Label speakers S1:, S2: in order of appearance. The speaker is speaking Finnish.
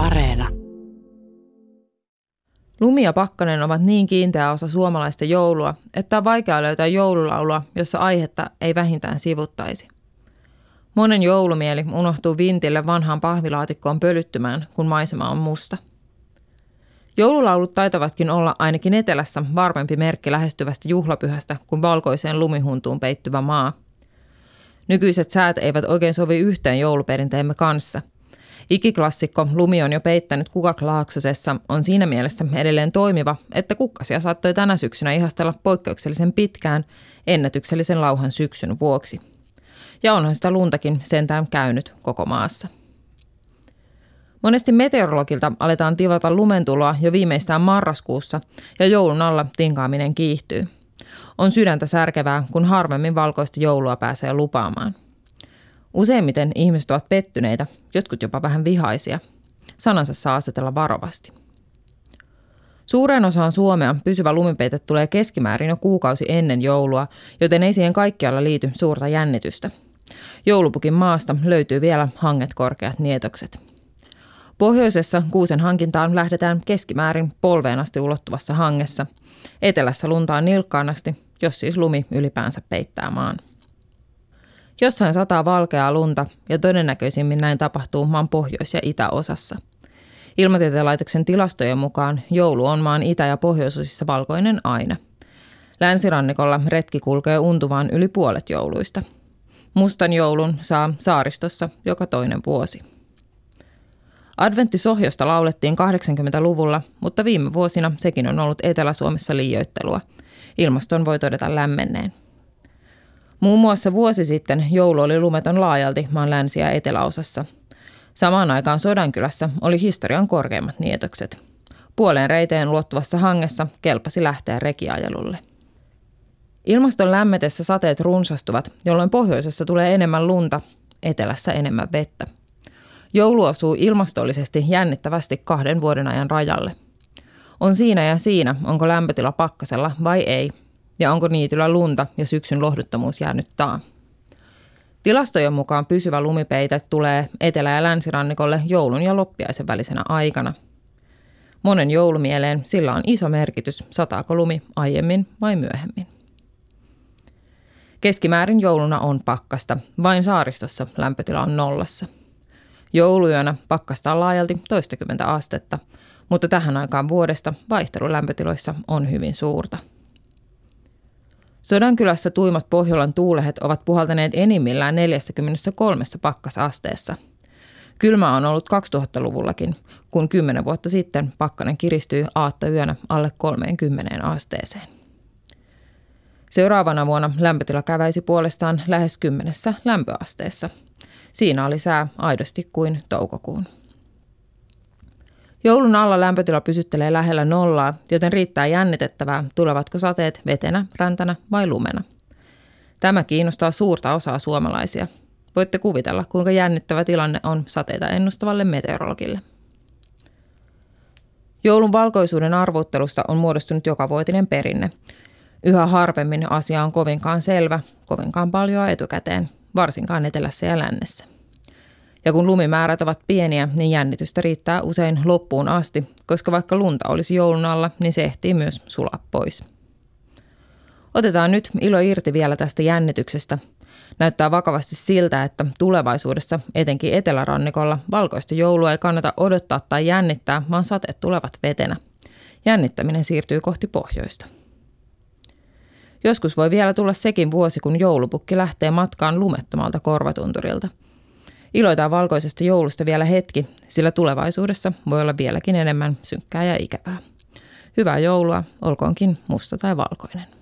S1: Areena. Lumi ja pakkanen ovat niin kiinteä osa suomalaista joulua, että on vaikea löytää joululaulua, jossa aihetta ei vähintään sivuttaisi. Monen joulumieli unohtuu vintille vanhaan pahvilaatikkoon pölyttymään, kun maisema on musta. Joululaulut taitavatkin olla ainakin etelässä varmempi merkki lähestyvästä juhlapyhästä kuin valkoiseen lumihuntuun peittyvä maa. Nykyiset säät eivät oikein sovi yhteen jouluperinteemme kanssa – Ikiklassikko Lumi on jo peittänyt Kukak-Laaksosessa on siinä mielessä edelleen toimiva, että kukkasia saattoi tänä syksynä ihastella poikkeuksellisen pitkään ennätyksellisen lauhan syksyn vuoksi. Ja onhan sitä luntakin sentään käynyt koko maassa. Monesti meteorologilta aletaan tivata lumentuloa jo viimeistään marraskuussa ja joulun alla tinkaaminen kiihtyy. On sydäntä särkevää, kun harvemmin valkoista joulua pääsee lupaamaan – Useimmiten ihmiset ovat pettyneitä, jotkut jopa vähän vihaisia. Sanansa saa asetella varovasti. Suureen osaan Suomea pysyvä lumipeite tulee keskimäärin jo kuukausi ennen joulua, joten ei siihen kaikkialla liity suurta jännitystä. Joulupukin maasta löytyy vielä hanget korkeat nietokset. Pohjoisessa kuusen hankintaan lähdetään keskimäärin polveen asti ulottuvassa hangessa. Etelässä luntaan nilkkaan asti, jos siis lumi ylipäänsä peittää maan. Jossain sataa valkeaa lunta ja todennäköisimmin näin tapahtuu maan pohjois- ja itäosassa. Ilmatieteen laitoksen tilastojen mukaan joulu on maan itä- ja pohjoisosissa valkoinen aina. Länsirannikolla retki kulkee untuvaan yli puolet jouluista. Mustan joulun saa saaristossa joka toinen vuosi. Adventtisohjosta laulettiin 80-luvulla, mutta viime vuosina sekin on ollut Etelä-Suomessa liioittelua. Ilmaston voi todeta lämmenneen. Muun muassa vuosi sitten joulu oli lumeton laajalti maan länsi- ja eteläosassa. Samaan aikaan Sodankylässä oli historian korkeimmat nietokset. Puoleen reiteen ulottuvassa hangessa kelpasi lähteä rekiajelulle. Ilmaston lämmetessä sateet runsastuvat, jolloin pohjoisessa tulee enemmän lunta, etelässä enemmän vettä. Joulu osuu ilmastollisesti jännittävästi kahden vuoden ajan rajalle. On siinä ja siinä, onko lämpötila pakkasella vai ei, ja onko niityllä lunta ja syksyn lohduttomuus jäänyt taa. Tilastojen mukaan pysyvä lumipeite tulee etelä- ja länsirannikolle joulun ja loppiaisen välisenä aikana. Monen joulumieleen sillä on iso merkitys, sataako lumi aiemmin vai myöhemmin. Keskimäärin jouluna on pakkasta, vain saaristossa lämpötila on nollassa. Jouluyönä pakkasta on laajalti toistakymmentä astetta, mutta tähän aikaan vuodesta vaihtelu lämpötiloissa on hyvin suurta – Sodankylässä tuimat Pohjolan tuulehet ovat puhaltaneet enimmillään 43 pakkasasteessa. Kylmä on ollut 2000-luvullakin, kun 10 vuotta sitten pakkanen kiristyi yönä alle 30 asteeseen. Seuraavana vuonna lämpötila käväisi puolestaan lähes kymmenessä lämpöasteessa. Siinä oli sää aidosti kuin toukokuun. Joulun alla lämpötila pysyttelee lähellä nollaa, joten riittää jännitettävää, tulevatko sateet vetenä, räntänä vai lumena. Tämä kiinnostaa suurta osaa suomalaisia. Voitte kuvitella, kuinka jännittävä tilanne on sateita ennustavalle meteorologille. Joulun valkoisuuden arvottelusta on muodostunut jokavuotinen perinne. Yhä harvemmin asia on kovinkaan selvä, kovinkaan paljon etukäteen, varsinkaan etelässä ja lännessä. Ja kun lumimäärät ovat pieniä, niin jännitystä riittää usein loppuun asti, koska vaikka lunta olisi joulun alla, niin se ehtii myös sulaa pois. Otetaan nyt ilo irti vielä tästä jännityksestä. Näyttää vakavasti siltä, että tulevaisuudessa, etenkin etelärannikolla, valkoista joulua ei kannata odottaa tai jännittää, vaan sateet tulevat vetenä. Jännittäminen siirtyy kohti pohjoista. Joskus voi vielä tulla sekin vuosi, kun joulupukki lähtee matkaan lumettomalta korvatunturilta – Iloitaan valkoisesta joulusta vielä hetki, sillä tulevaisuudessa voi olla vieläkin enemmän synkkää ja ikävää. Hyvää joulua, olkoonkin musta tai valkoinen.